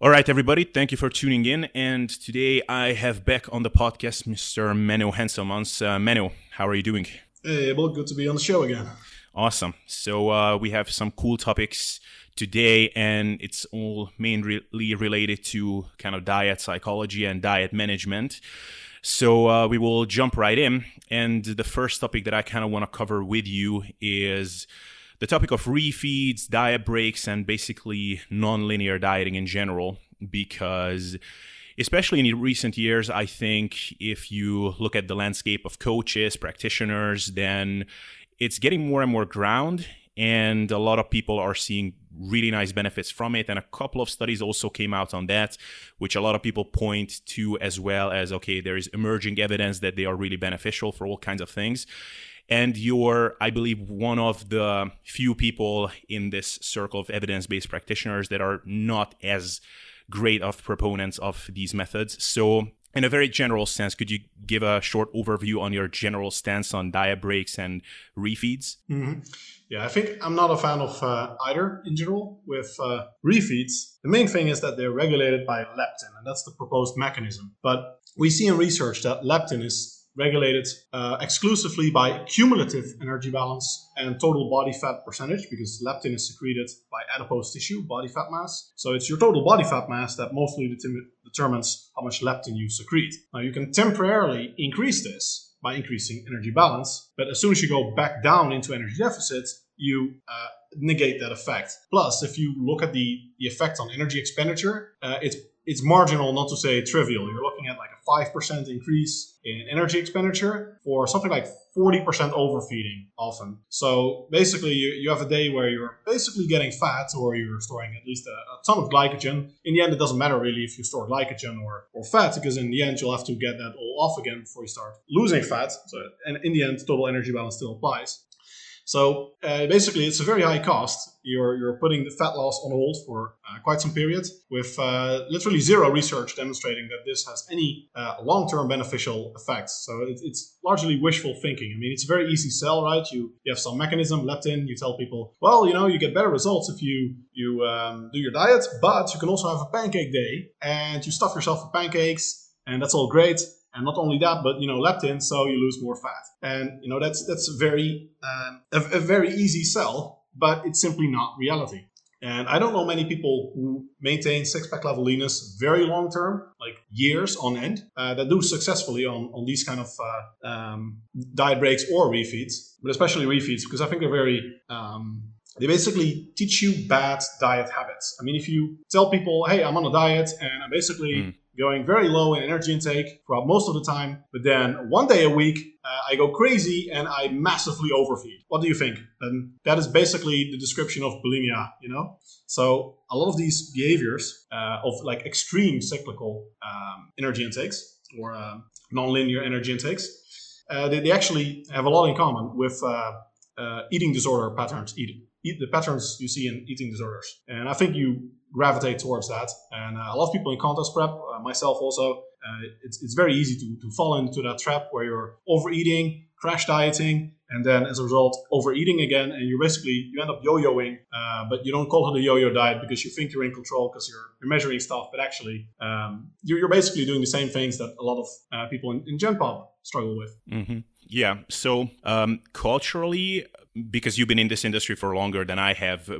All right, everybody, thank you for tuning in. And today I have back on the podcast Mr. Menno Henselmans. Uh, Menno, how are you doing? Hey, well, good to be on the show again. Awesome. So uh, we have some cool topics today, and it's all mainly related to kind of diet psychology and diet management. So uh, we will jump right in. And the first topic that I kind of want to cover with you is the topic of refeeds, diet breaks, and basically nonlinear dieting in general, because especially in recent years, I think if you look at the landscape of coaches, practitioners, then it's getting more and more ground and a lot of people are seeing really nice benefits from it. And a couple of studies also came out on that which a lot of people point to as well as okay there is emerging evidence that they are really beneficial for all kinds of things and you're i believe one of the few people in this circle of evidence-based practitioners that are not as great of proponents of these methods so in a very general sense, could you give a short overview on your general stance on diet breaks and refeeds? Mm-hmm. Yeah, I think I'm not a fan of uh, either in general. With uh, refeeds, the main thing is that they're regulated by leptin, and that's the proposed mechanism. But we see in research that leptin is regulated uh, exclusively by cumulative energy balance and total body fat percentage because leptin is secreted by adipose tissue, body fat mass. So it's your total body fat mass that mostly determines how much leptin you secrete. Now you can temporarily increase this by increasing energy balance, but as soon as you go back down into energy deficit, you uh, negate that effect. Plus, if you look at the, the effect on energy expenditure, uh, it's it's marginal, not to say trivial. You're looking at like a 5% increase in energy expenditure for something like 40% overfeeding often. So basically, you, you have a day where you're basically getting fat or you're storing at least a, a ton of glycogen. In the end, it doesn't matter really if you store glycogen or, or fat because in the end, you'll have to get that all off again before you start losing fat. So, and in the end, total energy balance still applies. So uh, basically, it's a very high cost. You're, you're putting the fat loss on hold for uh, quite some period with uh, literally zero research demonstrating that this has any uh, long term beneficial effects. So it, it's largely wishful thinking. I mean, it's a very easy sell, right? You, you have some mechanism, leptin, you tell people, well, you know, you get better results if you, you um, do your diet, but you can also have a pancake day and you stuff yourself with pancakes, and that's all great and not only that, but you know, leptin, so you lose more fat. And you know, that's that's very um, a, a, very easy sell, but it's simply not reality. And I don't know many people who maintain six pack level leanness very long term, like years on end, uh, that do successfully on, on these kind of uh, um, diet breaks or refeeds, but especially refeeds, because I think they're very um, they basically teach you bad diet habits. I mean, if you tell people, hey, I'm on a diet and I'm basically mm going very low in energy intake throughout most of the time. But then one day a week, uh, I go crazy and I massively overfeed. What do you think? And that is basically the description of bulimia, you know? So a lot of these behaviors uh, of like extreme cyclical um, energy intakes or uh, nonlinear energy intakes, uh, they, they, actually have a lot in common with uh, uh, eating disorder patterns, eat, eat, the patterns you see in eating disorders. And I think you gravitate towards that. And uh, a lot of people in contest prep, uh, myself also, uh, it's, it's very easy to, to fall into that trap where you're overeating, crash dieting, and then as a result, overeating again. And you basically, you end up yo-yoing, uh, but you don't call it a yo-yo diet because you think you're in control because you're, you're measuring stuff, but actually um, you're, you're, basically doing the same things that a lot of uh, people in, in Gen Pop struggle with. Mm-hmm. Yeah. So um, culturally, because you've been in this industry for longer than I have,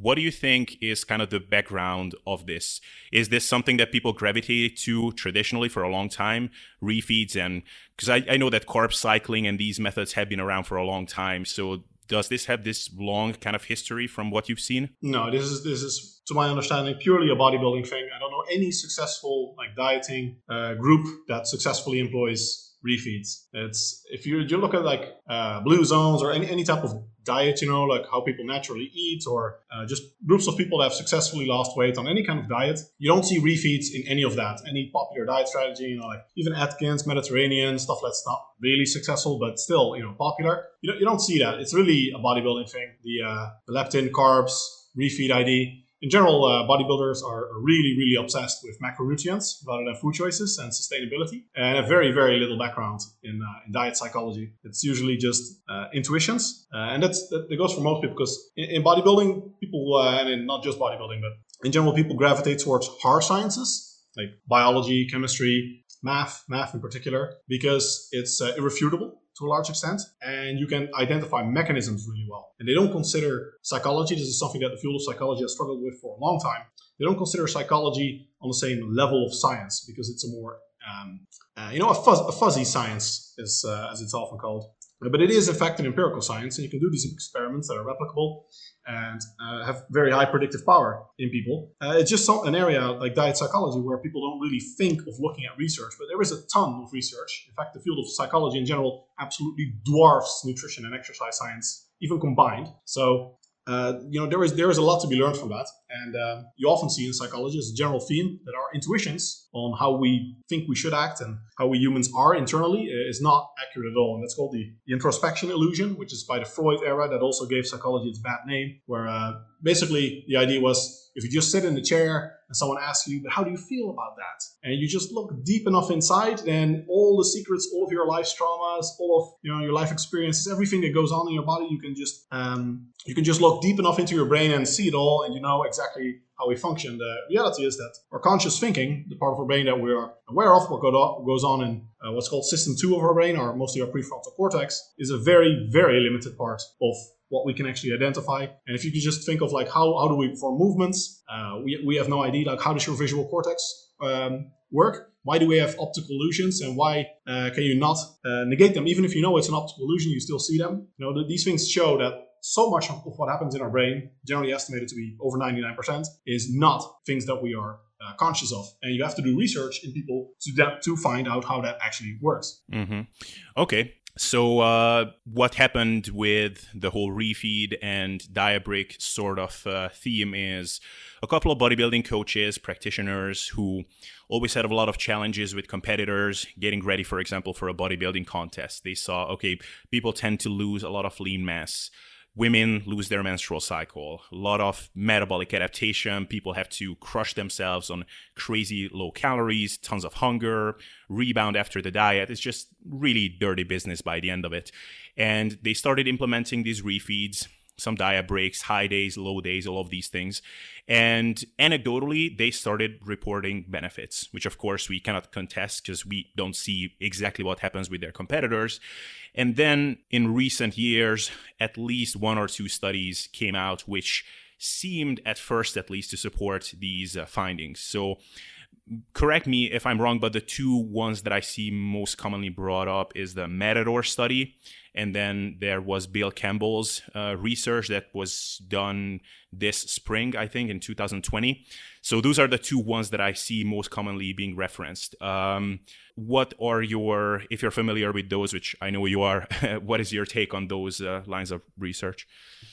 what do you think is kind of the background of this? Is this something that people gravitated to traditionally for a long time, refeeds? And because I, I know that carb cycling and these methods have been around for a long time. So does this have this long kind of history from what you've seen? No, this is this is to my understanding purely a bodybuilding thing. I don't know any successful like dieting uh, group that successfully employs refeeds. It's if you you look at like uh, blue zones or any, any type of diet, you know, like how people naturally eat, or uh, just groups of people that have successfully lost weight on any kind of diet, you don't see refeeds in any of that. Any popular diet strategy, you know, like even Atkins, Mediterranean stuff that's not really successful, but still, you know, popular. You don't, you don't see that. It's really a bodybuilding thing. The, uh, the leptin, carbs, refeed ID in general, uh, bodybuilders are really, really obsessed with macronutrients rather than food choices and sustainability, and have very, very little background in, uh, in diet psychology. It's usually just uh, intuitions, uh, and that's that, that, goes for most people because in, in bodybuilding, people, uh, and in not just bodybuilding, but in general, people gravitate towards hard sciences like biology, chemistry, math, math in particular, because it's uh, irrefutable to a large extent, and you can identify mechanisms really well. And they don't consider psychology. This is something that the field of psychology has struggled with for a long time. They don't consider psychology on the same level of science because it's a more, um, uh, you know, a, fuzz, a, fuzzy science, is, uh, as it's often called. But it is, in fact, an empirical science, and you can do these experiments that are replicable and uh, have very high predictive power in people. Uh, it's just an area like diet psychology where people don't really think of looking at research, but there is a ton of research. In fact, the field of psychology in general absolutely dwarfs nutrition and exercise science, even combined. So uh, you know, there is there is a lot to be learned from that, and uh, you often see in psychology as a general theme that our intuitions on how we think we should act and how we humans are internally is not accurate at all, and that's called the, the introspection illusion, which is by the Freud era that also gave psychology its bad name, where uh, basically the idea was if you just sit in the chair and someone asks you, but how do you feel about that? And you just look deep enough inside, then all the secrets, all of your life's traumas, all of you know your life experiences, everything that goes on in your body, you can just um, you can just look deep enough into your brain and see it all, and you know exactly how we function. The reality is that our conscious thinking, the part of our brain that we are aware of, what goes on in uh, what's called system two of our brain, or mostly our prefrontal cortex, is a very, very limited part of what we can actually identify. And if you can just think of like how, how do we perform movements, uh, we, we have no idea like how does your visual cortex um, work? Why do we have optical illusions and why uh, can you not uh, negate them? Even if you know it's an optical illusion, you still see them. You know, these things show that so much of what happens in our brain, generally estimated to be over 99%, is not things that we are uh, conscious of. And you have to do research in people to, to find out how that actually works. Mm-hmm. Okay. So, uh, what happened with the whole refeed and diet break sort of uh, theme is a couple of bodybuilding coaches, practitioners who always had a lot of challenges with competitors getting ready, for example, for a bodybuilding contest. They saw, okay, people tend to lose a lot of lean mass women lose their menstrual cycle, a lot of metabolic adaptation. People have to crush themselves on crazy low calories, tons of hunger, rebound after the diet. It's just really dirty business by the end of it. And they started implementing these refeeds some diet breaks, high days, low days, all of these things. And anecdotally, they started reporting benefits, which of course we cannot contest because we don't see exactly what happens with their competitors. And then in recent years, at least one or two studies came out which seemed at first at least to support these uh, findings. So correct me if I'm wrong, but the two ones that I see most commonly brought up is the Matador study, and then there was Bill Campbell's uh, research that was done this spring, I think, in 2020. So those are the two ones that I see most commonly being referenced. Um, what are your, if you're familiar with those, which I know you are, what is your take on those uh, lines of research?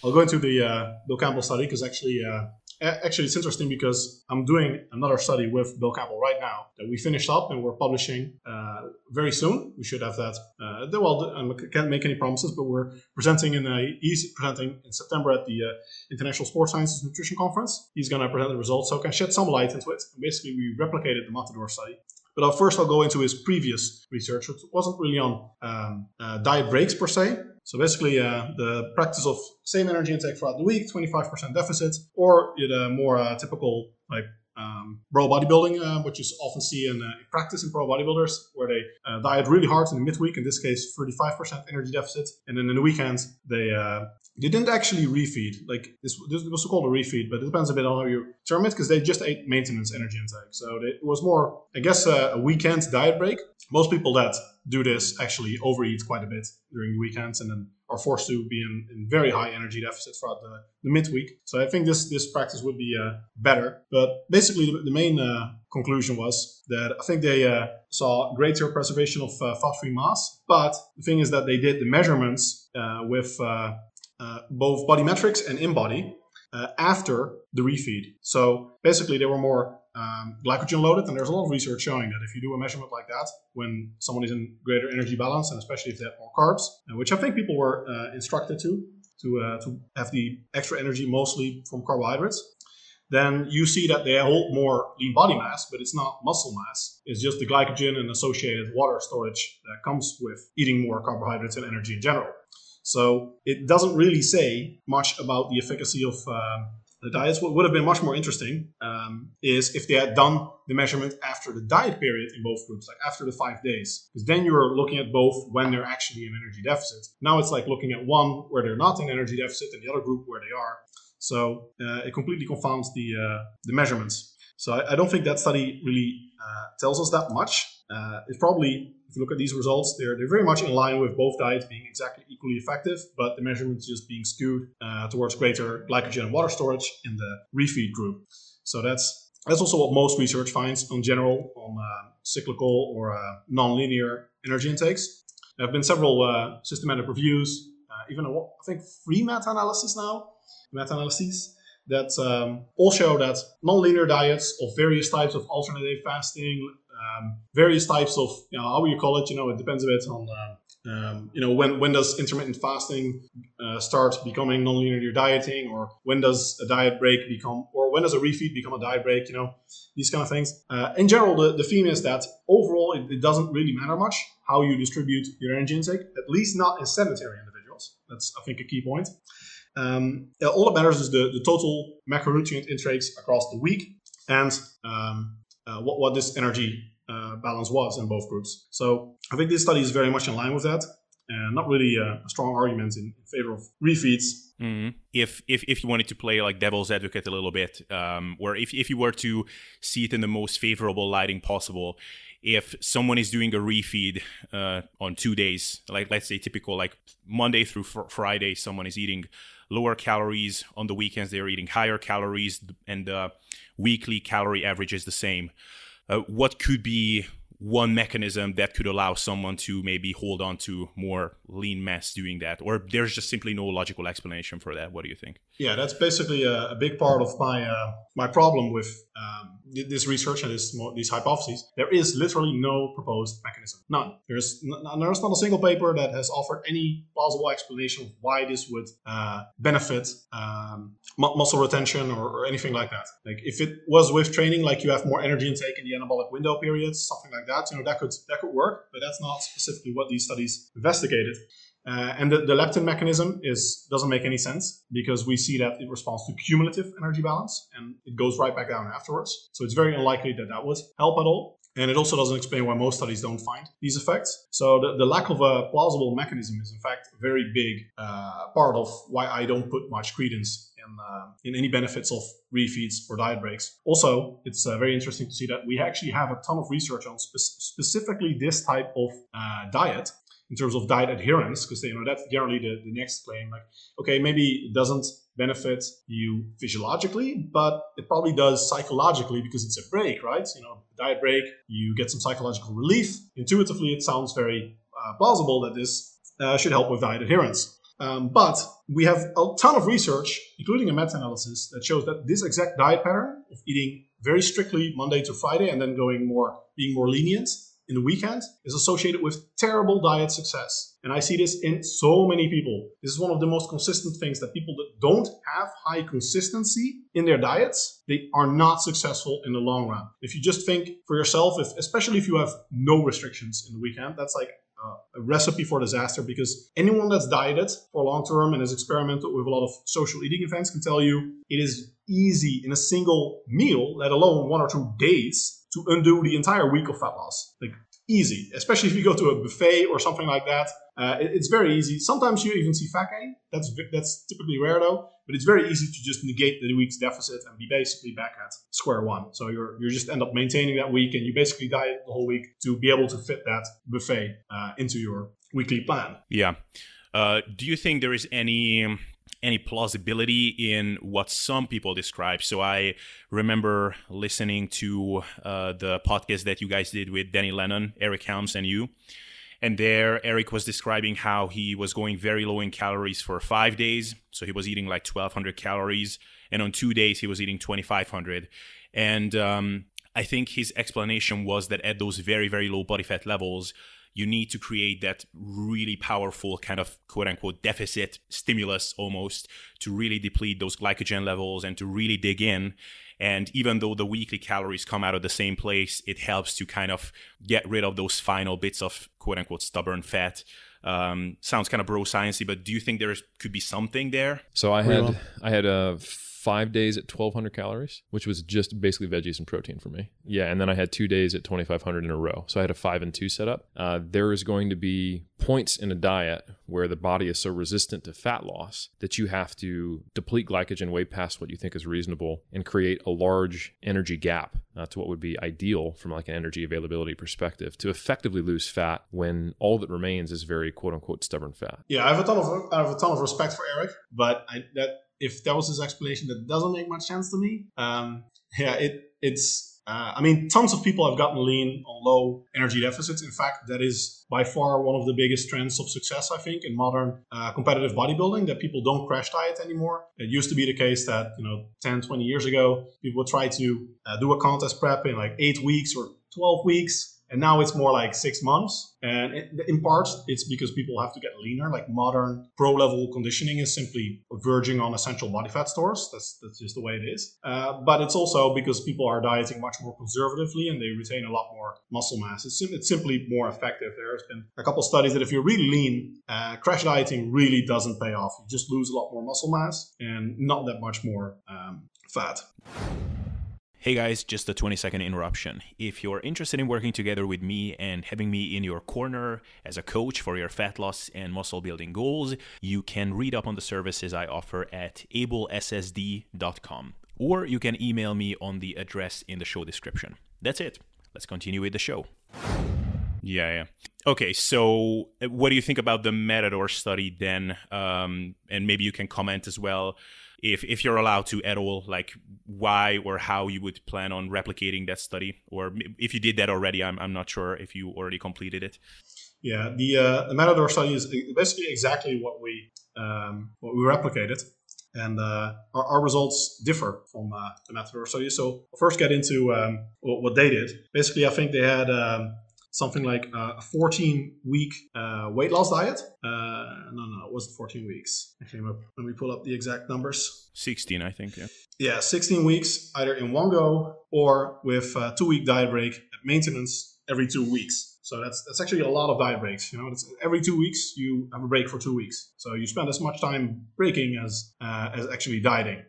I'll go into the uh, Bill Campbell study because actually uh, actually it's interesting because i'm doing another study with bill campbell right now that we finished up and we're publishing uh, very soon. We should have that uh, well i can't make any promises but we're presenting in a he's presenting in september at the uh, international sports sciences nutrition conference. He's going to present the results so I can shed some light into it. And basically we replicated the matador study. But first I'll go into his previous research, which wasn't really on um, uh, diet breaks per se, so basically, uh, the practice of same energy intake throughout the week, 25% deficit, or the more uh, typical like um, pro bodybuilding, uh, which you often see in, uh, practice in pro bodybuilders, where they uh, diet really hard in the midweek, in this case, 35% energy deficit, and then in the weekends they uh, they didn't actually refeed. Like this, this was called a refeed, but it depends a bit on how you term it, because they just ate maintenance energy intake. So they, it was more, I guess, a weekend diet break. Most people that do this actually overeat quite a bit during the weekends, and then are forced to be in, in very high energy deficit throughout the, the midweek. So I think this this practice would be uh, better. But basically, the, the main uh, conclusion was that I think they uh, saw greater preservation of uh, fat-free mass. But the thing is that they did the measurements uh, with uh, both BodyMetrix and InBody after the refeed. So basically, they were more um, glycogen loaded. And there's a lot of research showing that if you do a measurement like that, when someone is in greater energy balance, and especially if they have more carbs, uh, which I think people were uh, instructed to, to, uh, to have the extra energy mostly from carbohydrates, then you see that they hold more lean body mass, but it's not muscle mass. It's just the glycogen and associated water storage that comes with eating more carbohydrates and energy in general. So it doesn't really say much about the efficacy of um, the diets. What would have been much more interesting um, is if they had done the measurement after the diet period in both groups, like after the five days, because then you're looking at both when they're actually in energy deficit. Now it's like looking at one where they're not in energy deficit and the other group where they are. So uh, it completely confounds the uh, the measurements. So I, I, don't think that study really uh, tells us that much. Uh, it's probably if you look at these results, they're, they're very much in line with both diets being exactly equally effective, but the measurements just being skewed uh, towards greater glycogen and water storage in the refeed group. So that's that's also what most research finds on general on uh, cyclical or uh, non-linear energy intakes. There have been several uh, systematic reviews, uh, even a, I think three meta-analyses now, meta-analyses that um, all show that non-linear diets of various types of alternative fasting, um, various types of you know, how you call it. You know, it depends a bit on uh, um, you know when when does intermittent fasting uh, start becoming nonlinear dieting, or when does a diet break become, or when does a refeed become a diet break? You know, these kind of things. Uh, in general, the, the theme is that overall it, it, doesn't really matter much how you distribute your energy intake, at least not in sedentary individuals. That's I think a key point. Um, all that matters is the, the total macronutrient intakes across the week and um, uh, what, what this energy uh, balance was in both groups. So I think this study is very much in line with that, and not really a, a strong argument in favor of refeeds. Mm-hmm. If if if you wanted to play like devil's advocate a little bit, um, or if if you were to see it in the most favorable lighting possible, if someone is doing a refeed uh, on two days, like let's say typical like Monday through fr- Friday, someone is eating lower calories on the weekends, they're eating higher calories, and the weekly calorie average is the same uh, what could be one mechanism that could allow someone to maybe hold on to more lean mass doing that? Or there's just simply no logical explanation for that. What do you think? Yeah that's basically a, a big part of my uh, my problem with um, this research and this, these hypotheses there is literally no proposed mechanism. None. There's there's not a single paper that has offered any plausible explanation of why this would uh, benefit um, muscle retention or, or anything like that. Like if it was with training like you have more energy intake in the anabolic window periods something like that you know that could that could work but that's not specifically what these studies investigated uh, and the, the, leptin mechanism is doesn't make any sense because we see that it responds to cumulative energy balance and it goes right back down afterwards. So it's very unlikely that that would help at all. And it also doesn't explain why most studies don't find these effects. So the, the lack of a plausible mechanism is in fact a very big uh, part of why I don't put much credence in, uh, in any benefits of refeeds or diet breaks. Also, it's uh, very interesting to see that we actually have a ton of research on spe- specifically this type of uh, diet in terms of diet adherence, because you know that's generally the, the next claim. Like, okay, maybe it doesn't benefit you physiologically, but it probably does psychologically because it's a break, right? You know, diet break, you get some psychological relief. Intuitively, it sounds very uh, plausible that this uh, should help with diet adherence. Um, but we have a ton of research, including a meta-analysis, that shows that this exact diet pattern of eating very strictly Monday to Friday and then going more, being more lenient in the weekend is associated with terrible diet success. And I see this in so many people. This is one of the most consistent things that people that don't have high consistency in their diets, they are not successful in the long run. If you just think for yourself, if, especially if you have no restrictions in the weekend, that's like a recipe for disaster because anyone that's dieted for long term and has experimented with a lot of social eating events can tell you it is easy in a single meal, let alone one or two days, to undo the entire week of fat loss. Like easy, especially if you go to a buffet or something like that. Uh, it, it's very easy. Sometimes you even see fat gain. That's that's typically rare though, but it's very easy to just negate the week's deficit and be basically back at square one. So you're you just end up maintaining that week, and you basically diet the whole week to be able to fit that buffet uh, into your weekly plan. Yeah. Uh, do you think there is any any plausibility in what some people describe. So I remember listening to uh, the podcast that you guys did with Danny Lennon, Eric Helms, and you. And there, Eric was describing how he was going very low in calories for five days. So he was eating like 1,200 calories. And on two days, he was eating 2,500. And um, I think his explanation was that at those very, very low body fat levels, you need to create that really powerful kind of quote unquote deficit stimulus almost to really deplete those glycogen levels and to really dig in. And even though the weekly calories come out of the same place, it helps to kind of get rid of those final bits of quote unquote stubborn fat. Um, sounds kind of bro sciencey, but do you think there could be something there? So I had I had a five days at 1200 calories, which was just basically veggies and protein for me. Yeah. And then I had two days at 2500 in a row. So I had a five and two setup. Uh, there is going to be points in a diet where the body is so resistant to fat loss that you have to deplete glycogen way past what you think is reasonable and create a large energy gap uh, to what would be ideal from like an energy availability perspective to effectively lose fat when all that remains is very quote unquote stubborn fat. Yeah, I have a ton of I have a ton of respect for Eric, but I, that if that was his explanation, that doesn't make much sense to me. Um, yeah, it it's. Uh, I mean, tons of people have gotten lean on low energy deficits. In fact, that is by far one of the biggest trends of success, I think, in modern uh, competitive bodybuilding, that people don't crash diet anymore. It used to be the case that, you know, 10, 20 years ago, people would try to uh, do a contest prep in like eight weeks or 12 weeks and now it's more like six months. And in part, it's because people have to get leaner. Like modern pro level conditioning is simply verging on essential body fat stores. That's, that's just the way it is. Uh, but it's also because people are dieting much more conservatively and they retain a lot more muscle mass. It's, it's simply more effective. There has been a couple studies that if you're really lean, uh, crash dieting really doesn't pay off. You just lose a lot more muscle mass and not that much more um, fat. Hey guys, just a 20 second interruption. If you're interested in working together with me and having me in your corner as a coach for your fat loss and muscle building goals, you can read up on the services I offer at ablessd.com or you can email me on the address in the show description. That's it. Let's continue with the show. Yeah, yeah. Okay, so uh, what do you think about the Matador study then? Um, and maybe you can comment as well if if you're allowed to at all, like why or how you would plan on replicating that study, or if you did that already. I'm I'm not sure if you already completed it. Yeah, the uh, the Matador study is basically exactly what we um, what we replicated, and uh, our, our, results differ from uh, the Matador study. So I'll first get into um, what they did. Basically, I think they had um, something like a 14 week uh, weight loss diet. Uh, no, no, it wasn't 14 weeks. I came up. Let me pull up the exact numbers. 16, I think. Yeah. Yeah, 16 weeks, either in one go or with a two week diet break at maintenance every two weeks. So that's that's actually a lot of diet breaks. You know, every two weeks you have a break for two weeks. So you spend as much time breaking as uh, as actually dieting.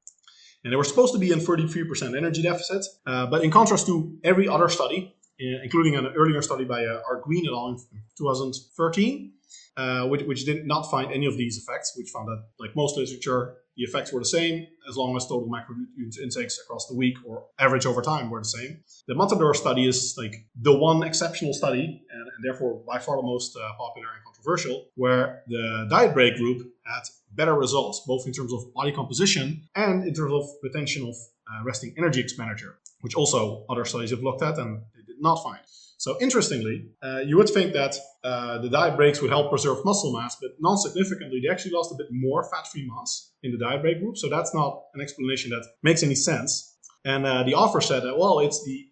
And they were supposed to be in 33% energy deficit. Uh, but in contrast to every other study, uh, including an earlier study by uh, Arguin et al. in 2013, uh, which, which did not find any of these effects, which found that, like most literature, the effects were the same as long as total macronutrient intakes across the week or average over time were the same. The Matador study is like the one exceptional study, and, and therefore by far the most uh, popular and controversial, where the diet break group had better results, both in terms of body composition and in terms of retention of uh, resting energy expenditure, which also other studies have looked at and not fine. So interestingly, uh, you would think that uh, the diet breaks would help preserve muscle mass, but non-significantly, they actually lost a bit more fat-free mass in the diet break group. So that's not an explanation that makes any sense. And uh, the author said that, well, it's the,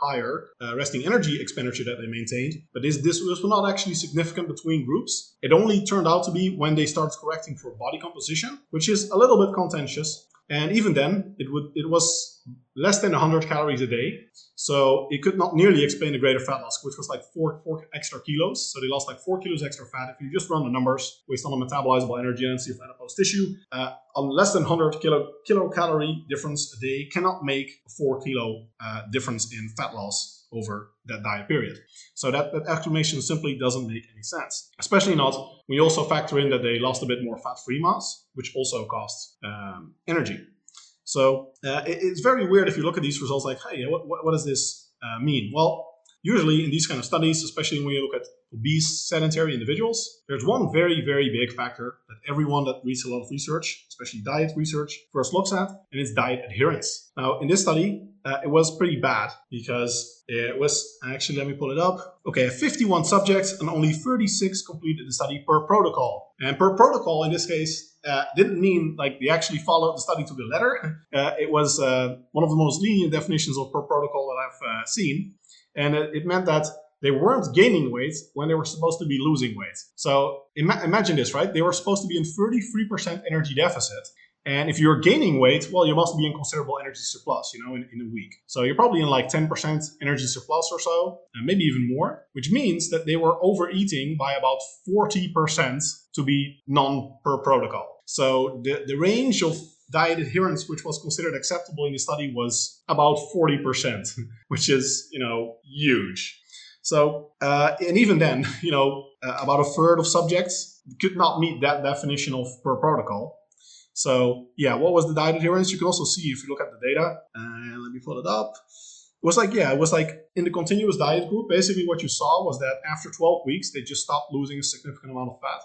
higher uh, resting energy expenditure that they maintained, but this, this was not actually significant between groups. It only turned out to be when they started correcting for body composition, which is a little bit contentious. And even then, it would it was less than 100 calories a day. So it could not nearly explain the greater fat loss, which was like four, four extra kilos. So they lost like four kilos extra fat. If you just run the numbers based on the metabolizable energy density of adipose tissue, uh, a less than 100 kilo, kilocalorie difference a day cannot make a four kilo uh, difference in fat loss over that diet period. So that, that explanation simply doesn't make any sense, especially not you also factor in that they lost a bit more fat-free mass, which also costs um, energy. So uh, it, it's very weird if you look at these results like, hey, what, what, what does this uh, mean? Well, usually in these kind of studies, especially when you look at obese sedentary individuals, there's one very, very big factor that everyone that reads a lot of research, especially diet research, first looks at, and it's diet adherence. Now, in this study, uh, it was pretty bad because it was actually, let me pull it up. Okay, 51 subjects and only 36 completed the study per protocol. And per protocol in this case uh, didn't mean like they actually followed the study to the letter. Uh, it was uh, one of the most lenient definitions of per protocol that I've uh, seen. And it, it meant that they weren't gaining weight when they were supposed to be losing weight. So ima- imagine this, right? They were supposed to be in 33% energy deficit. And if you're gaining weight, well, you must be in considerable energy surplus, you know, in, in a week. So you're probably in like 10% energy surplus or so, maybe even more, which means that they were overeating by about 40% to be non per protocol. So the, the range of diet adherence, which was considered acceptable in the study, was about 40%, which is, you know, huge. So, uh, and even then, you know, uh, about a third of subjects could not meet that definition of per protocol. So, yeah, what was the diet adherence? You can also see if you look at the data. And let me pull it up. It was like, yeah, it was like in the continuous diet group, basically what you saw was that after 12 weeks, they just stopped losing a significant amount of fat.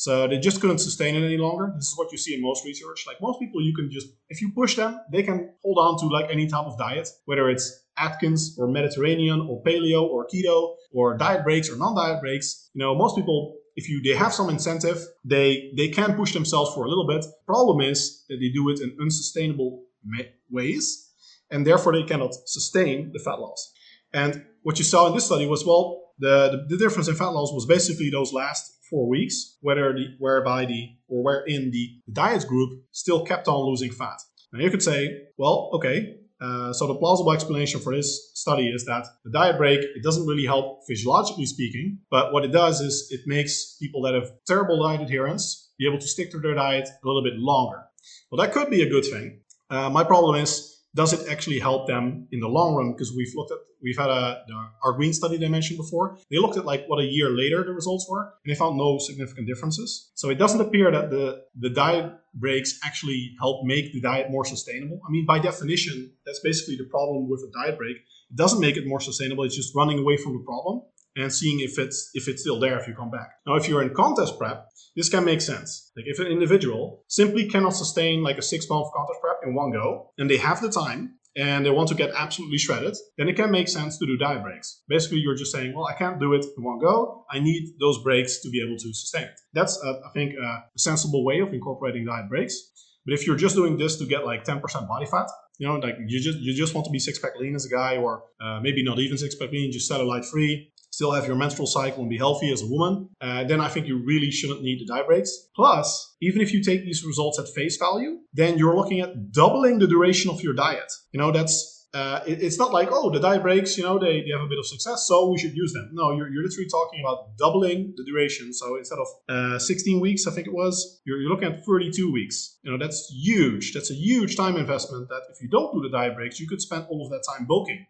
So they just couldn't sustain it any longer. This is what you see in most research. Like most people, you can just, if you push them, they can hold on to like any type of diet, whether it's Atkins or Mediterranean or paleo or keto or diet breaks or non-diet breaks. You know, most people, if you they have some incentive, they they can push themselves for a little bit. Problem is that they do it in unsustainable ways, and therefore they cannot sustain the fat loss. And what you saw in this study was well, the, the, the difference in fat loss was basically those last four weeks, whether the whereby the or wherein the diet group still kept on losing fat. Now you could say, well, okay, uh, so the plausible explanation for this study is that the diet break it doesn't really help physiologically speaking, but what it does is it makes people that have terrible diet adherence be able to stick to their diet a little bit longer. Well, that could be a good thing. Uh, my problem is does it actually help them in the long run? Because we've looked at, we've had a, Arguin study they mentioned before. They looked at like what a year later the results were, and they found no significant differences. So it doesn't appear that the, the diet breaks actually help make the diet more sustainable. I mean, by definition, that's basically the problem with a diet break. It doesn't make it more sustainable. It's just running away from the problem and seeing if it's if it's still there if you come back. Now, if you're in contest prep, this can make sense. Like if an individual simply cannot sustain like a six month contest prep in one go, and they have the time and they want to get absolutely shredded, then it can make sense to do diet breaks. Basically, you're just saying, well, I can't do it in one go. I need those breaks to be able to sustain it. That's, uh, I think, uh, a sensible way of incorporating diet breaks. But if you're just doing this to get like 10% body fat, you know, like you just you just want to be six pack lean as a guy, or uh, maybe not even six pack lean, just cellulite free, still have your menstrual cycle and be healthy as a woman, uh, then I think you really shouldn't need the diet breaks. Plus, even if you take these results at face value, then you're looking at doubling the duration of your diet. You know, that's uh, it, it's not like oh the diet breaks you know they, they have a bit of success so we should use them. No you're, you're literally talking about doubling the duration. So instead of uh, 16 weeks i think it was you're, you're looking at 32 weeks. You know that's huge. That's a huge time investment that if you don't do the diet breaks you could spend all of that time bulking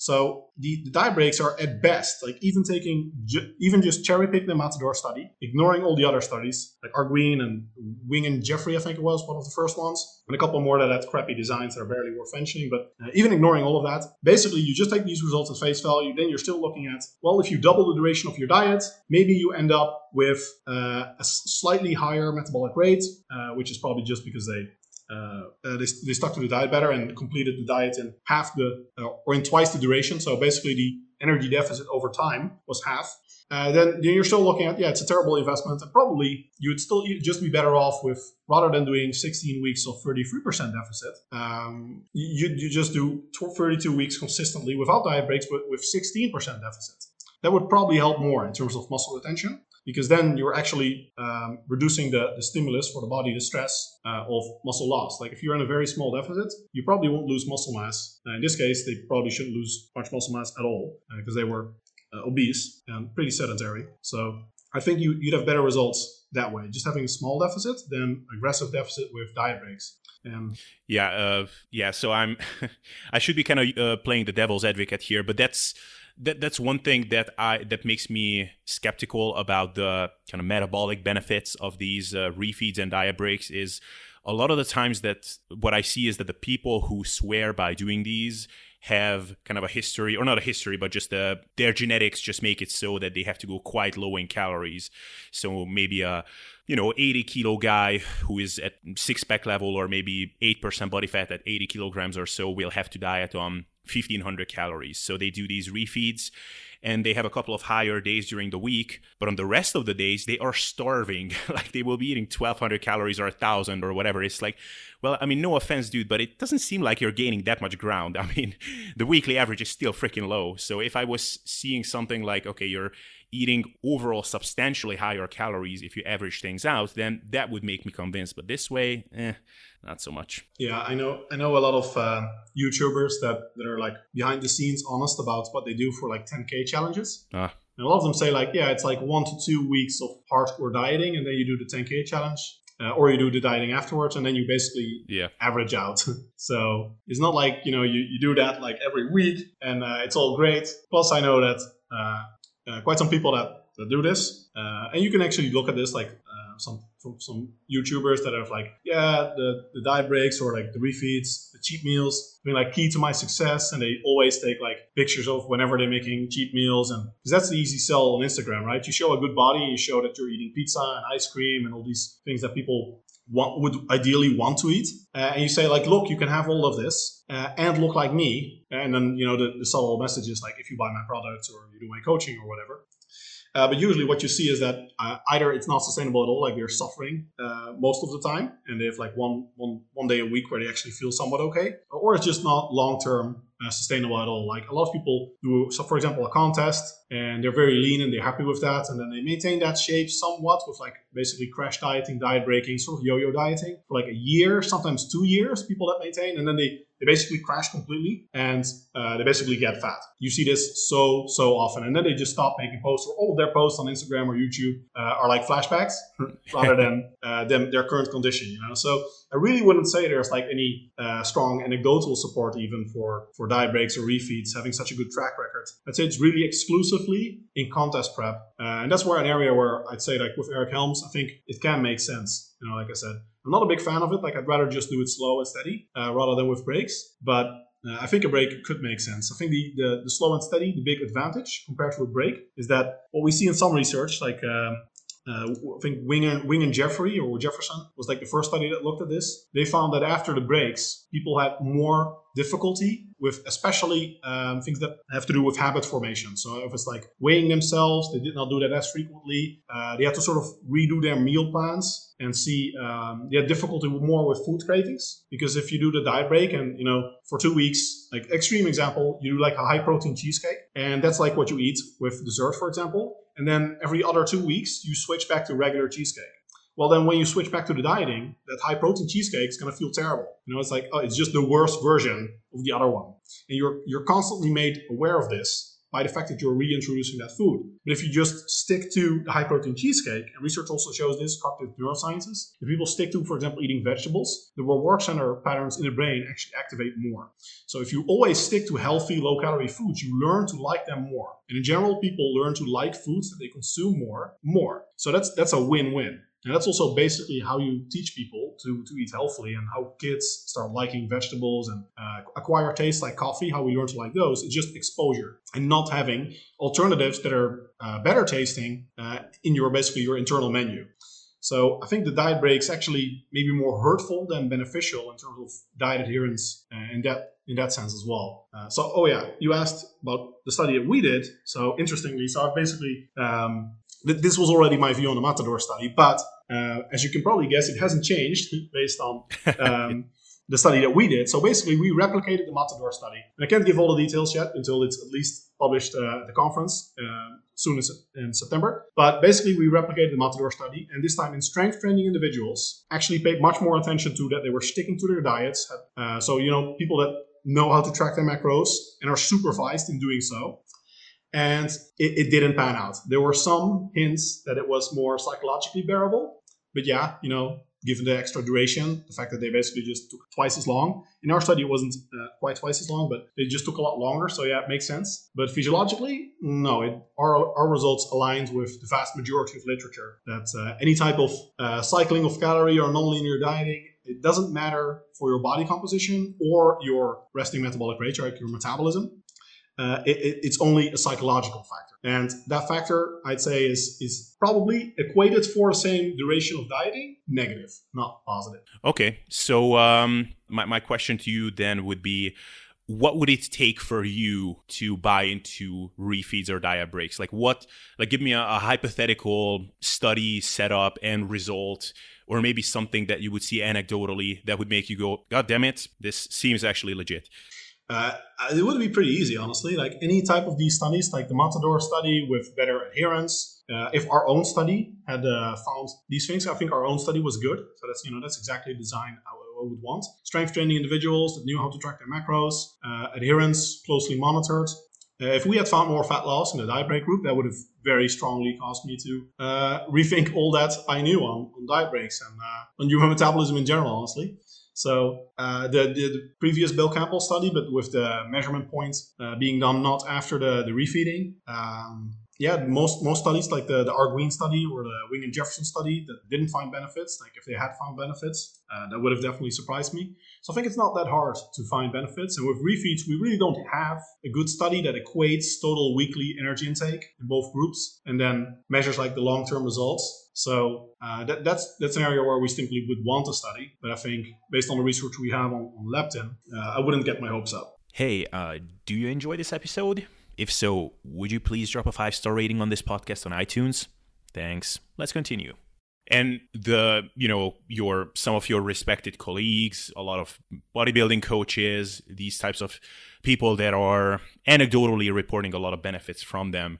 so the, the diet breaks are at best, like even taking, ju- even just cherry picking the Matador study, ignoring all the other studies, like Arguin and Wing and Jeffery, I think it was one of the first ones, and a couple more that had crappy designs that are barely worth mentioning. But uh, even ignoring all of that, basically you just take these results at face value, then you're still looking at, well, if you double the duration of your diet, maybe you end up with uh, a slightly higher metabolic rate, uh, which is probably just because they uh, uh, they, they stuck to the diet better and completed the diet in half the uh, or in twice the duration. So basically, the energy deficit over time was half. Uh, then, you're still looking at yeah, it's a terrible investment, and probably you would still just be better off with rather than doing 16 weeks of 33% deficit, um, you you just do 32 weeks consistently without diet breaks, but with 16% deficit. That would probably help more in terms of muscle retention because then you're actually um, reducing the, the stimulus for the body, the stress uh, of muscle loss. Like if you're in a very small deficit, you probably won't lose muscle mass. Uh, in this case, they probably shouldn't lose much muscle mass at all because uh, they were uh, obese and pretty sedentary. So I think you, would have better results that way, just having a small deficit than aggressive deficit with diet breaks. Um, yeah, uh, yeah. So I'm, I should be kind of uh, playing the devil's advocate here, but that's that that's one thing that I that makes me skeptical about the kind of metabolic benefits of these uh, refeeds and diet breaks is a lot of the times that what I see is that the people who swear by doing these have kind of a history or not a history but just uh, their genetics just make it so that they have to go quite low in calories. So maybe a you know 80 kilo guy who is at six pack level or maybe 8% body fat at 80 kilograms or so will have to diet on 1500 calories. So they do these refeeds and they have a couple of higher days during the week, but on the rest of the days, they are starving. like they will be eating 1200 calories or 1000 or whatever. It's like, well, I mean, no offense, dude, but it doesn't seem like you're gaining that much ground. I mean, the weekly average is still freaking low. So if I was seeing something like, okay, you're eating overall substantially higher calories if you average things out, then that would make me convinced. But this way, eh, not so much. Yeah, I know. I know a lot of uh, YouTubers that that are like behind the scenes honest about what they do for like 10k challenges. Ah. And a lot of them say like, yeah, it's like one to two weeks of hardcore dieting, and then you do the 10k challenge. Uh, or you do the dieting afterwards and then you basically Yeah. average out so it's not like you know you, you do that like every week and uh, it's all great plus i know that uh, uh, quite some people that, that do this uh, and you can actually look at this like uh, some from some youtubers that have like yeah the, the diet breaks or like the refeeds the cheat meals. Being like key to my success and they always take like pictures of whenever they're making cheat meals and because that's the easy sell on instagram right? You show a good body you show that you're eating pizza and ice cream and all these things that people want, would ideally want to eat. Uh, and you say like look you can have all of this uh, and look like me. And then you know the, the subtle message is like if you buy my products or you do my coaching or whatever uh, but usually what you see is that uh, either it's not sustainable at all like they're suffering uh, most of the time and they have like one, one, one day a week where they actually feel somewhat okay or it's just not long term uh, sustainable at all. Like a lot of people do, so for example, a contest and they're very lean and they're happy with that, and then they maintain that shape somewhat with like basically crash dieting, diet breaking, sort of yo-yo dieting for like a year, sometimes two years. People that maintain, and then they they basically crash completely and uh, they basically get fat. You see this so so often, and then they just stop making posts. Or all of their posts on Instagram or YouTube uh, are like flashbacks rather than uh, them their current condition. You know, so I really wouldn't say there's like any uh, strong anecdotal support even for for diet breaks or refeeds having such a good track record. I'd say it's really exclusively in contest prep, uh, and that's where an area where I'd say like with Eric Helms, I think it can make sense. You know, like I said, I'm not a big fan of it. Like I'd rather just do it slow and steady uh, rather than with breaks, but. Uh, I think a break could make sense. I think the, the, the slow and steady, the big advantage compared to a break is that what we see in some research, like um, uh, I think Wing and, Wing and Jeffery or Jefferson was like the first study that looked at this. They found that after the breaks, people had more difficulty with especially um, things that have to do with habit formation. So if it's like weighing themselves, they did not do that as frequently. Uh, they had to sort of redo their meal plans and see um, they had difficulty more with food cravings because if you do the diet break and you know for two weeks, like extreme example, you do like a high protein cheesecake and that's like what you eat with dessert, for example. And then every other two weeks, you switch back to regular cheesecake. Well, then when you switch back to the dieting, that high protein cheesecake is going to feel terrible. You know, it's like, oh, it's just the worst version of the other one. And you're, you're constantly made aware of this by the fact that you're reintroducing that food. But if you just stick to the high protein cheesecake, and research also shows this, cognitive neurosciences, if people stick to, for example, eating vegetables, the reward center patterns in the brain actually activate more. So if you always stick to healthy, low calorie foods, you learn to like them more. And in general, people learn to like foods that they consume more, more. So that's that's a win-win. And that's also basically how you teach people to, to eat healthily and how kids start liking vegetables and uh, acquire tastes like coffee, how we learn to like those. It's just exposure and not having alternatives that are uh, better tasting uh, in your basically your internal menu. So I think the diet breaks actually maybe more hurtful than beneficial in terms of diet adherence uh, in that in that sense as well. Uh, so oh yeah, you asked about the study that we did. So interestingly, so I basically um, th- this was already my view on the Matador study, but uh, as you can probably guess, it hasn't changed based on um, the study that we did. So basically, we replicated the Matador study. And I can't give all the details yet until it's at least published uh, at the conference uh, soon as in September. But basically, we replicated the Matador study, and this time in strength training individuals actually paid much more attention to that they were sticking to their diets. Uh, so you know, people that know how to track their macros and are supervised in doing so and it, it, didn't pan out. There were some hints that it was more psychologically bearable, but yeah, you know, given the extra duration, the fact that they basically just took twice as long. In our study, it wasn't uh, quite twice as long, but it just took a lot longer. So yeah, it makes sense. But physiologically, no, it, our, our results aligned with the vast majority of literature that uh, any type of uh, cycling of calorie or nonlinear dieting, it doesn't matter for your body composition or your resting metabolic rate, right, your metabolism. Uh, it, it's only a psychological factor. And that factor, I'd say, is, is probably equated for the same duration of dieting, negative, not positive. Okay. So, um, my, my question to you then would be what would it take for you to buy into refeeds or diet breaks? Like what? Like give me a, a hypothetical study setup and result or maybe something that you would see anecdotally that would make you go, God damn it, this seems actually legit? Uh, it would be pretty easy, honestly. Like any type of these studies, like the Matador study with better adherence. Uh, if our own study had uh, found these things, I think our own study was good. So that's you know that's exactly the design I would want. Strength training individuals that knew how to track their macros, uh, adherence closely monitored, uh, if we had found more fat loss in the diet break group, that would have very strongly caused me to uh, rethink all that I knew on, on diet breaks and on human metabolism in general, honestly. So uh, the, the, the, previous Bill Campbell study, but with the measurement points uh, being done not after the, the refeeding, um, yeah, most most studies like the the Arguin study or the Wing and Jeffery study that didn't find benefits. Like if they had found benefits, uh, that would have definitely surprised me. So I think it's not that hard to find benefits. And with refeeds, we really don't have a good study that equates total weekly energy intake in both groups and then measures like the long term results. So uh, that, that's that's an area where we simply would want to study. But I think based on the research we have on, on leptin, uh, I wouldn't get my hopes up. Hey, uh, do you enjoy this episode? If so, would you please drop a five star rating on this podcast on iTunes? Thanks. Let's continue. And the, you know, your some of your respected colleagues, a lot of bodybuilding coaches, these types of people that are anecdotally reporting a lot of benefits from them.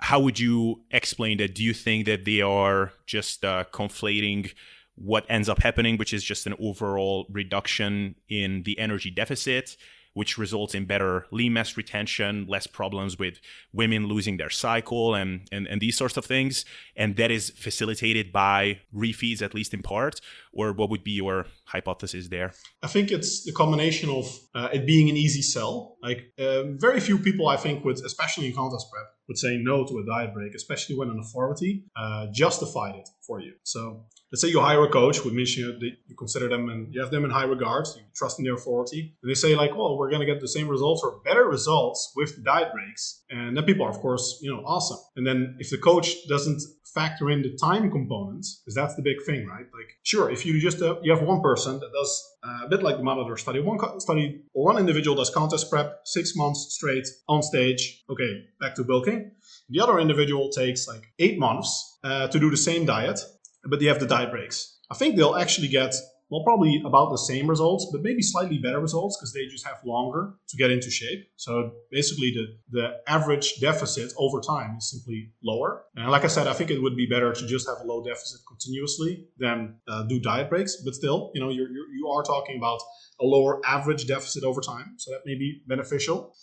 How would you explain that? Do you think that they are just uh, conflating what ends up happening, which is just an overall reduction in the energy deficit, which results in better lean mass retention, less problems with women losing their cycle, and, and, and these sorts of things. And that is facilitated by refeeds, at least in part. Or what would be your hypothesis there? I think it's the combination of uh, it being an easy sell. Like uh, very few people, I think, would, especially in contest prep, would say no to a diet break, especially when an authority uh, justified it for you. So let's say you hire a coach, which means you, you consider them and you have them in high regard, you trust in their authority, and they say like, well, we're going to get the same results or better results with diet breaks, and then people are of course you know awesome. And then if the coach doesn't factor in the time components, because that's the big thing, right? Like, sure, if you just uh, you have one person that does uh, a bit like the Matador study, one co- study or one individual does contest prep six months straight on stage. Okay, back to bulking. The other individual takes like eight months uh, to do the same diet but they have the diet breaks. I think they'll actually get well, probably about the same results, but maybe slightly better results because they just have longer to get into shape. So basically, the, the average deficit over time is simply lower. And like I said, I think it would be better to just have a low deficit continuously than uh, do diet breaks. But still, you know, you're, you're, you are talking about a lower average deficit over time. So that may be beneficial.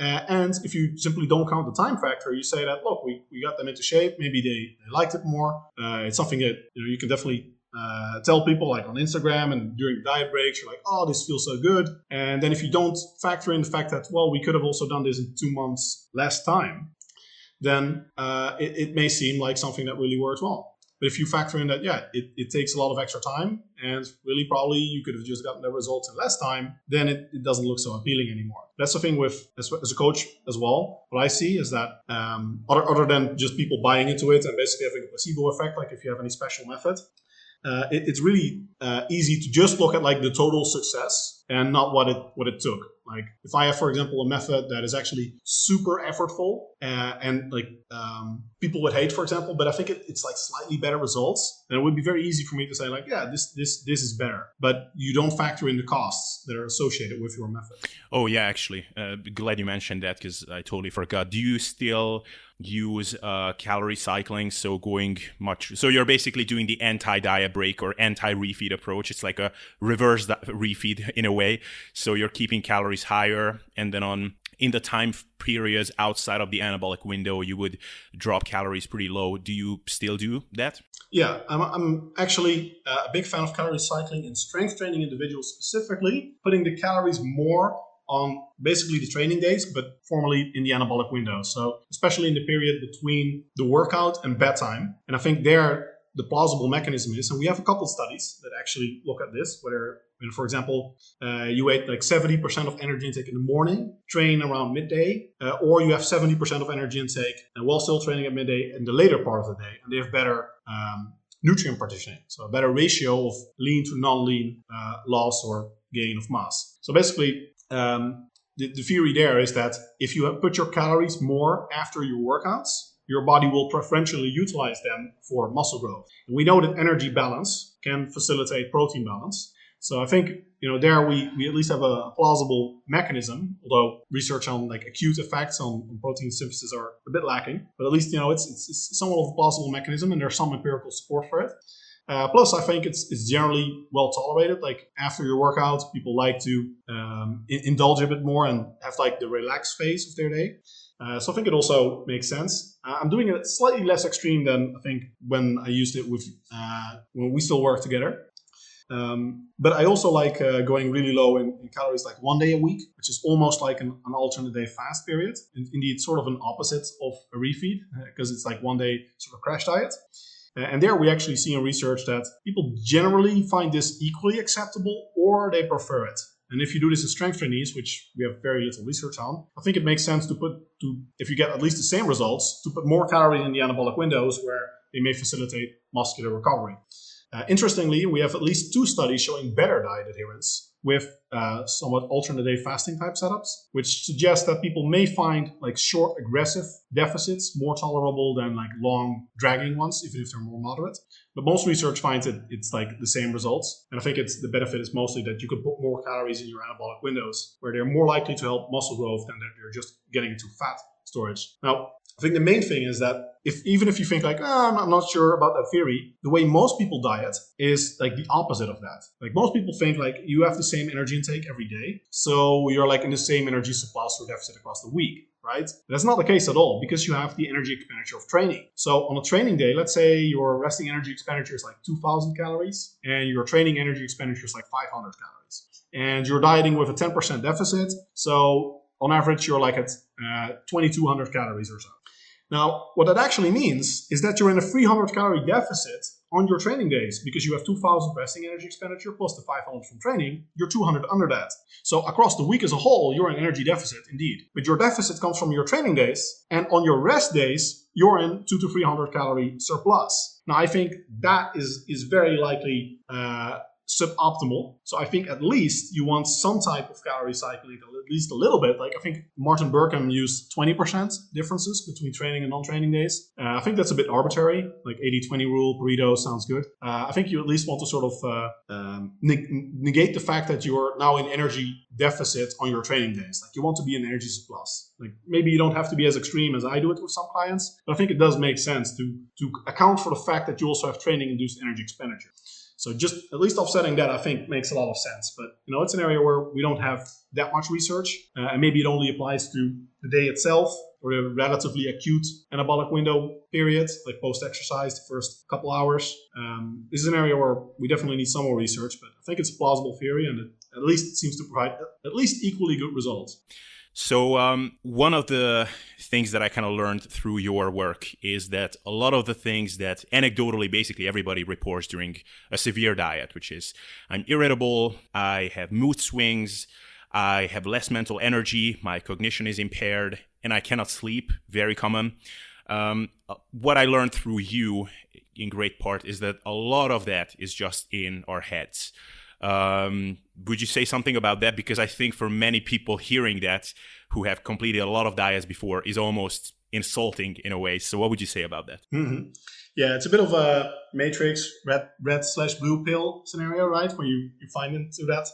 Uh, and if you simply don't count the time factor, you say that look, we, we got them into shape. Maybe they, they liked it more. Uh, it's something that you know you can definitely uh, tell people like on Instagram and during diet breaks. You're like, oh, this feels so good. And then if you don't factor in the fact that well, we could have also done this in two months less time, then uh, it, it may seem like something that really works well. But if you factor in that, yeah, it, it takes a lot of extra time, and really probably you could have just gotten the results in less time, then it, it doesn't look so appealing anymore. That's the thing with as, as a coach as well. What I see is that um, other, other than just people buying into it and basically having a placebo effect, like if you have any special method, uh, it, it's really uh, easy to just look at like the total success and not what it what it took. Like if I have, for example, a method that is actually super effortful uh, and like um, people would hate, for example, but I think it, it's like slightly better results, then it would be very easy for me to say like, yeah, this this this is better. But you don't factor in the costs that are associated with your method. Oh yeah, actually, uh, glad you mentioned that because I totally forgot. Do you still use uh, calorie cycling? So going much. So you're basically doing the anti-diet break or anti-refeed approach. It's like a reverse refeed in a way. So you're keeping calories higher, and then on in the time periods outside of the anabolic window, you would drop calories pretty low. Do you still do that? Yeah, I'm, I'm actually uh, a big fan of calorie cycling in strength training individuals specifically, putting the calories more on basically the training days, but formally in the anabolic window. So, especially in the period between the workout and bedtime. And I think there, the plausible mechanism is, and we have a couple studies that actually look at this, where, when, for example, uh, you ate like 70% of energy intake in the morning, train around midday, uh, or you have 70% of energy intake and while still training at midday in the later part of the day, and they have better um, nutrient partitioning, so a better ratio of lean to non-lean uh, loss or gain of mass. So basically, um, the, the theory there is that if you put your calories more after your workouts, your body will preferentially utilize them for muscle growth. And we know that energy balance can facilitate protein balance. So I think you know there we, we at least have a plausible mechanism, although research on like acute effects on, on protein synthesis are a bit lacking. But at least you know it's, it's, it's somewhat of a plausible mechanism, and there's some empirical support for it. Uh, plus, I think it's, it's generally well tolerated. Like after your workout, people like to um, in- indulge a bit more and have like the relaxed phase of their day. Uh, so I think it also makes sense. Uh, I'm doing it slightly less extreme than I think when I used it with uh, when we still work together. Um, but I also like uh, going really low in, in, calories, like one day a week, which is almost like an, an alternate day fast period. And indeed, sort of an opposite of a refeed because it's like one day sort of crash diet. And there we actually see in research that people generally find this equally acceptable or they prefer it. And if you do this in strength trainees, which we have very little research on, I think it makes sense to put to if you get at least the same results, to put more calories in the anabolic windows where they may facilitate muscular recovery. Uh, interestingly, we have at least two studies showing better diet adherence with uh, somewhat alternate day fasting type setups, which suggests that people may find like short aggressive deficits more tolerable than like long dragging ones, even if they're more moderate. But most research finds that it's like the same results. And I think it's the benefit is mostly that you could put more calories in your anabolic windows where they're more likely to help muscle growth than that you're just getting into fat storage. Now, I think the main thing is that if even if you think like oh, I'm not sure about that theory, the way most people diet is like the opposite of that. Like most people think like you have the same energy intake every day, so you're like in the same energy surplus or deficit across the week right? That's not the case at all because you have the energy expenditure of training. So on a training day, let's say your resting energy expenditure is like 2000 calories and your training energy expenditure is like 500 calories. And you're dieting with a 10% deficit. So on average, you're like at uh, 2200 calories or so. Now, what that actually means is that you're in a 300 calorie deficit on your training days because you have 2000 resting energy expenditure plus the 500 from training, you're 200 under that. So across the week as a whole, you're in energy deficit indeed. But your deficit comes from your training days, and on your rest days, you're in two to 300 calorie surplus. Now, I think that is is very likely uh, suboptimal. So I think at least you want some type of calorie cycling, at least a little bit. Like I think Martin Berkhan used 20% differences between training and non-training days. Uh, I think that's a bit arbitrary. Like 80-20 rule, Pareto sounds good. Uh, I think you at least want to sort of uh, um, negate the fact that you're now in energy deficit on your training days. Like you want to be in energy surplus. Like maybe you don't have to be as extreme as I do it with some clients, but I think it does make sense to to account for the fact that you also have training induced energy expenditure. So just at least offsetting that, I think, makes a lot of sense. But you know, it's an area where we don't have that much research, uh, and maybe it only applies to the day itself or a relatively acute anabolic window period, like post-exercise, the first couple hours. Um, this is an area where we definitely need some more research, but I think it's a plausible theory, and it, at least it seems to provide at least equally good results. So, um, one of the things that I kind of learned through your work is that a lot of the things that anecdotally basically everybody reports during a severe diet, which is I'm irritable, I have mood swings, I have less mental energy, my cognition is impaired, and I cannot sleep, very common. Um, uh, what I learned through you in great part is that a lot of that is just in our heads. Um, would you say something about that? Because I think for many people hearing that who have completed a lot of diets before is almost insulting in a way. So what would you say about that? Mm-hmm. Yeah, it's a bit of a matrix red red slash blue pill scenario, right? Where you, you find into that.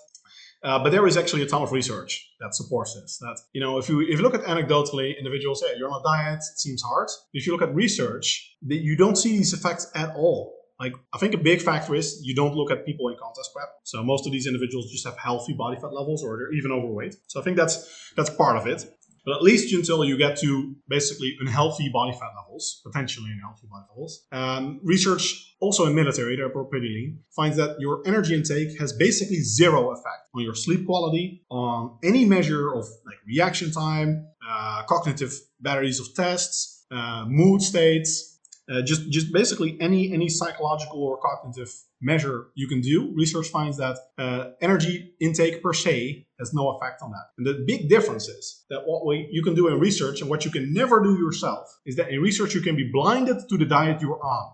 Uh, but there is actually a ton of research that supports this. That you know, if you if you look at anecdotally, individuals say you're on a diet, it seems hard. If you look at research, that you don't see these effects at all like I think a big factor is you don't look at people in contest prep. So most of these individuals just have healthy body fat levels or they're even overweight. So I think that's that's part of it. But at least until you get to basically unhealthy body fat levels, potentially unhealthy body levels, um, research also in military, they're pretty lean, finds that your energy intake has basically zero effect on your sleep quality, on any measure of like reaction time, uh, cognitive batteries of tests, uh, mood states, uh, just just basically any any psychological or cognitive measure you can do research finds that uh, energy intake per se has no effect on that. And the big difference is that what we, you can do in research and what you can never do yourself is that in research you can be blinded to the diet you're on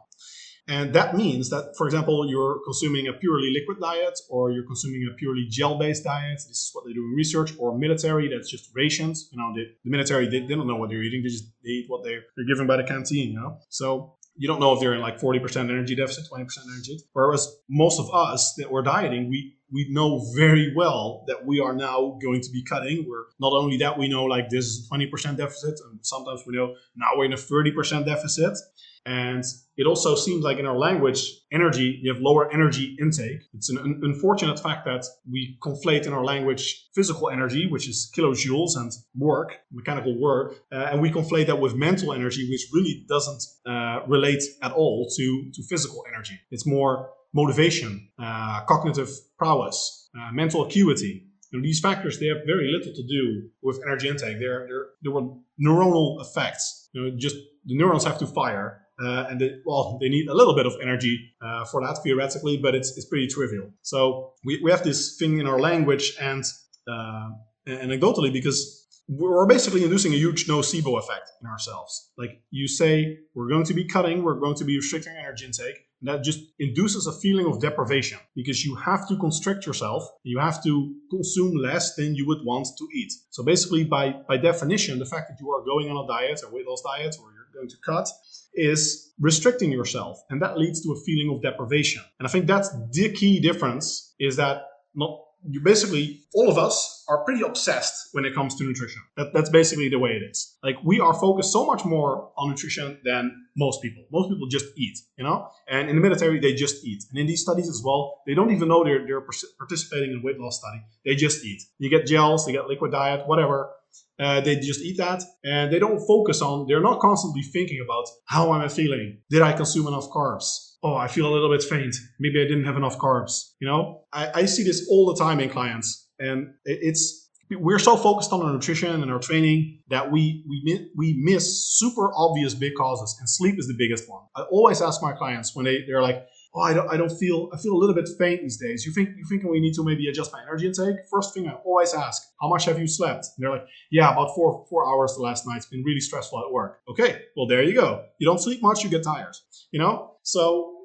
And that means that, for example, you're consuming a purely liquid diet or you're consuming a purely gel based diet. This is what they do in research, or military, that's just rations. You know, the, military, they, they don't know what they're eating, they just they eat what they're, they're given by the canteen, you know? So you don't know if they're in like 40% energy deficit, 20% energy. Whereas most of us that we're dieting, we we know very well that we are now going to be cutting. We're not only that we know like this is 20% deficit, and sometimes we know now we're in a 30% deficit. And it also seems like in our language, energy, you have lower energy intake. It's an un- unfortunate fact that we conflate in our language physical energy, which is kilojoules, and work, mechanical work, uh, and we conflate that with mental energy, which really doesn't uh, relate at all to, to physical energy. It's more motivation, uh, cognitive prowess, uh, mental acuity. And these factors, they have very little to do with energy intake. They're, they're, they were neuronal effects. You know, just the neurons have to fire uh, and they, well, they need a little bit of energy uh, for that theoretically, but it's, it's pretty trivial. So we, we have this thing in our language and uh, anecdotally because we're basically inducing a huge nocebo effect in ourselves. Like you say, we're going to be cutting, we're going to be restricting energy intake. And that just induces a feeling of deprivation because you have to constrict yourself. You have to consume less than you would want to eat. So basically, by, by definition, the fact that you are going on a diet, a weight loss diet, or you're going to cut, is restricting yourself. And that leads to a feeling of deprivation. And I think that's the key difference is that not you basically all of us are pretty obsessed when it comes to nutrition. That, that's basically the way it is. Like we are focused so much more on nutrition than most people. Most people just eat, you know. And in the military, they just eat. And in these studies as well, they don't even know they're they're participating in a weight loss study. They just eat. You get gels, they get liquid diet, whatever. Uh, they just eat that and they don't focus on. They're not constantly thinking about how am I feeling? Did I consume enough carbs? oh, I feel a little bit faint. Maybe I didn't have enough carbs. You know, I, I see this all the time in clients, and it's we're so focused on our nutrition and our training that we we we miss super obvious big causes, and sleep is the biggest one. I always ask my clients when they they're like, oh, I don't, I don't feel, I feel a little bit faint these days. You think, you thinking we need to maybe adjust my energy intake? First thing I always ask, how much have you slept? And they're like, yeah, about four, four hours the last night. It's been really stressful at work. Okay, well, there you go. You don't sleep much, you get tired, you know? So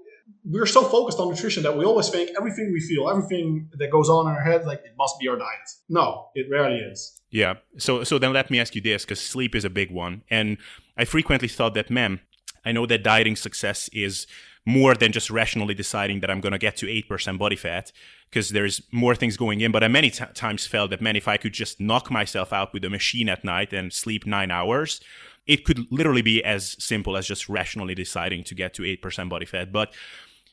we're so focused on nutrition that we always think everything we feel, everything that goes on in our head, like it must be our diet. No, it rarely is. Yeah. So so then let me ask you this, because sleep is a big one, and I frequently thought that, man, I know that dieting success is more than just rationally deciding that I'm going to get to 8% body fat because there's more things going in. But I many t- times felt that, man, if I could just knock myself out with a machine at night and sleep nine hours, it could literally be as simple as just rationally deciding to get to 8% body fat. But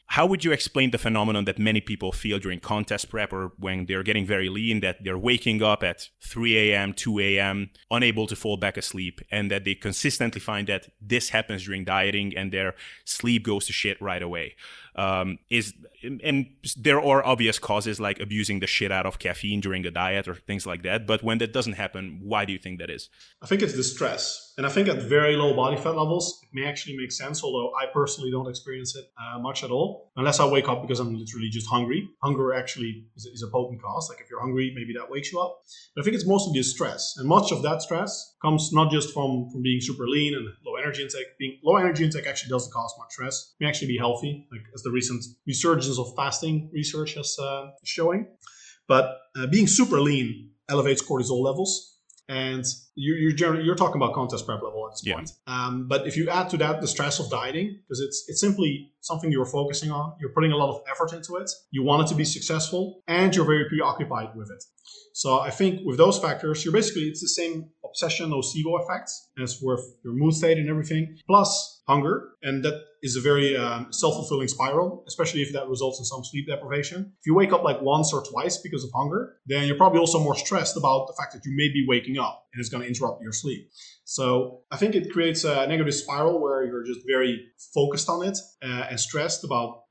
how would you explain the phenomenon that many people feel during contest prep or when they're getting very lean that they're waking up at 3 a.m., 2 a.m., unable to fall back asleep, and that they consistently find that this happens during dieting and their sleep goes to shit right away? Um, is and there are obvious causes like abusing the shit out of caffeine during a diet or things like that. But when that doesn't happen, why do you think that is? I think it's the stress, and I think at very low body fat levels, it may actually make sense. Although I personally don't experience it uh, much at all, unless I wake up because I'm literally just hungry. Hunger actually is, is a potent cause. Like if you're hungry, maybe that wakes you up. But I think it's mostly the stress, and much of that stress comes not just from from being super lean and low energy intake. Being low energy intake actually doesn't cause much stress. You may actually be healthy, like as the recent resurgence of fasting research is uh, showing. But uh, being super lean elevates cortisol levels. And you're, you're, generally, you're talking about contest prep level at this yeah. point. Um, but if you add to that the stress of dieting, because it's it's simply something you're focusing on, you're putting a lot of effort into it, you want it to be successful, and you're very preoccupied with it. So I think with those factors, you're basically it's the same obsession nocebo effects as with your mood state and everything, plus hunger, and that is a very um, self-fulfilling spiral, especially if that results in some sleep deprivation. If you wake up like once or twice because of hunger, then you're probably also more stressed about the fact that you may be waking up and it's going to interrupt your sleep. So I think it creates a negative spiral where you're just very focused on it uh, and stressed about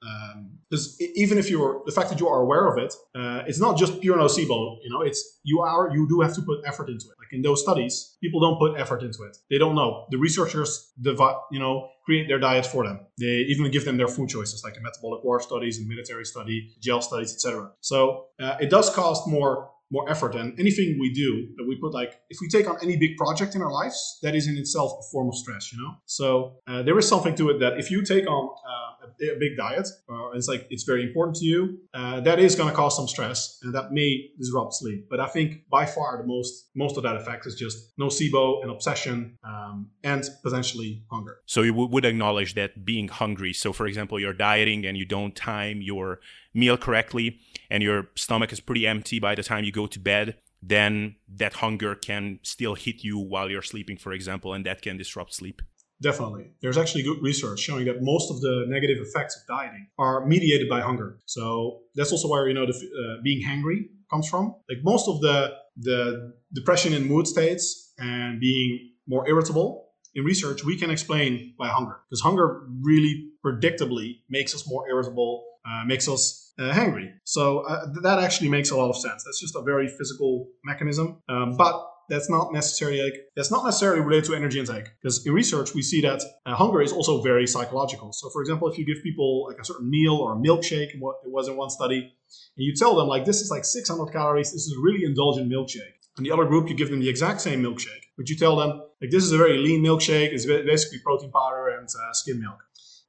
because um, even if you're the fact that you are aware of it, uh, it's not just pure nocebo. You know, it's you are you do have to put effort into it. Like in those studies, people don't put effort into it. They don't know. The researchers, divide, you know, create their diet for them. They even give them their food choices, like in metabolic ward studies and military study, gel studies, etc. So uh, it does cost more more effort. And anything we do that we put like, if we take on any big project in our lives, that is in itself a form of stress, you know? So uh, there is something to it that if you take on uh, a, big diet, or it's like it's very important to you, uh, that is going to cause some stress and that may disrupt sleep. But I think by far the most, most of that effect is just nocebo and obsession um, and potentially hunger. So you would acknowledge that being hungry. So for example, you're dieting and you don't time your meal correctly and your stomach is pretty empty by the time you go to bed, then that hunger can still hit you while you're sleeping, for example, and that can disrupt sleep. Definitely. There's actually good research showing that most of the negative effects of dieting are mediated by hunger. So that's also where you know the, uh, being hangry comes from. Like most of the the depression in mood states and being more irritable in research we can explain by hunger because hunger really predictably makes us more irritable, uh, makes us uh, hungry. So uh, that actually makes a lot of sense. That's just a very physical mechanism, um, but that's not necessarily like that's not necessarily related to energy intake because in research we see that uh, hunger is also very psychological. So for example, if you give people like a certain meal or a milkshake, what it was in one study, and you tell them like this is like 600 calories, this is a really indulgent milkshake. And the other group, you give them the exact same milkshake, but you tell them like this is a very lean milkshake. It's basically protein powder and uh, skim milk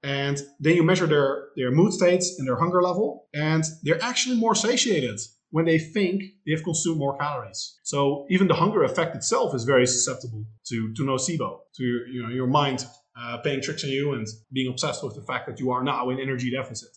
and then you measure their, their mood states and their hunger level, and they're actually more satiated when they think they've consumed more calories. So even the hunger effect itself is very susceptible to, to nocebo, to you know, your mind uh, playing tricks on you and being obsessed with the fact that you are now in energy deficit.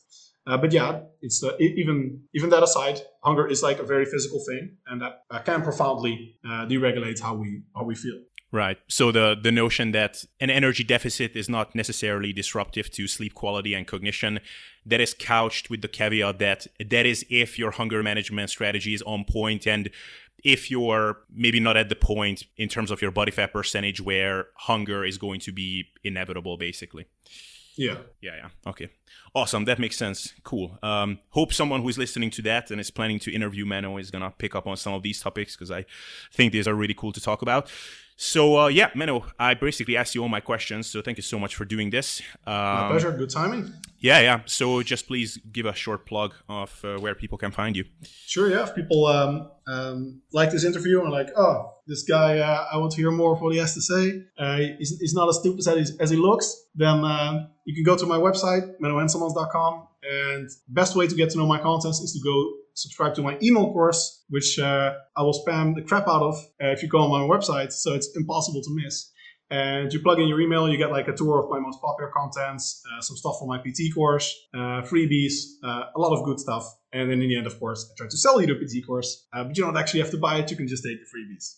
Uh, but yeah, it's uh, even even that aside, hunger is like a very physical thing, and that uh, can profoundly uh, deregulate how we how we feel. Right. So the the notion that an energy deficit is not necessarily disruptive to sleep quality and cognition, that is couched with the caveat that that is if your hunger management strategy is on point and if you're maybe not at the point in terms of your body fat percentage where hunger is going to be inevitable basically. Yeah. Yeah, yeah. Okay. Awesome. That makes sense. Cool. Um, hope someone who is listening to that and is planning to interview Menno is going to pick up on some of these topics because I think these are really cool to talk about. So uh, yeah, Menno, I basically asked you all my questions. So thank you so much for doing this. Um, my pleasure. Good timing. Yeah, yeah. So just please give a short plug of uh, where people can find you. Sure. Yeah. If people um, um, like this interview and like, oh, this guy, uh, I want to hear more of what he has to say. Uh, he's, he's, not as stupid as, as he looks. Then um, you can go to my website, mennohenselmans.com. And best way to get to know my contents is to go subscribe to my email course, which uh, I will spam the crap out of uh, if you go on my website. So it's impossible to miss. And you plug in your email, you get like a tour of my most popular contents, uh, some stuff from my PT course, uh, freebies, uh, a lot of good stuff. And then in the end, of course, I try to sell you the PT course, uh, but you don't actually have to buy it. You can just take the freebies.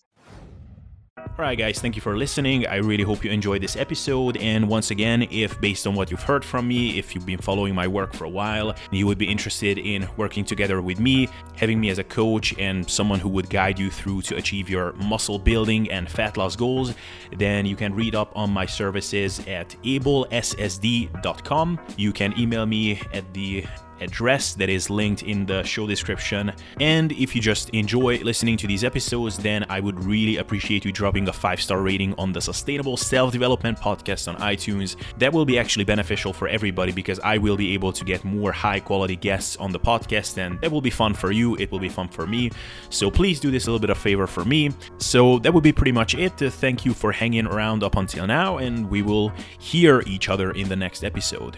Alright, guys, thank you for listening. I really hope you enjoyed this episode. And once again, if based on what you've heard from me, if you've been following my work for a while, you would be interested in working together with me, having me as a coach and someone who would guide you through to achieve your muscle building and fat loss goals, then you can read up on my services at ablessd.com. You can email me at the address that is linked in the show description. And if you just enjoy listening to these episodes, then I would really appreciate you dropping a five star rating on the Sustainable Self Development Podcast on iTunes. That will be actually beneficial for everybody because I will be able to get more high quality guests on the podcast, and that will be fun for you. It will be fun for me. So please do this a little bit of favor for me. So that would be pretty much it. Thank you for hanging around up until now, and we will hear each other in the next episode.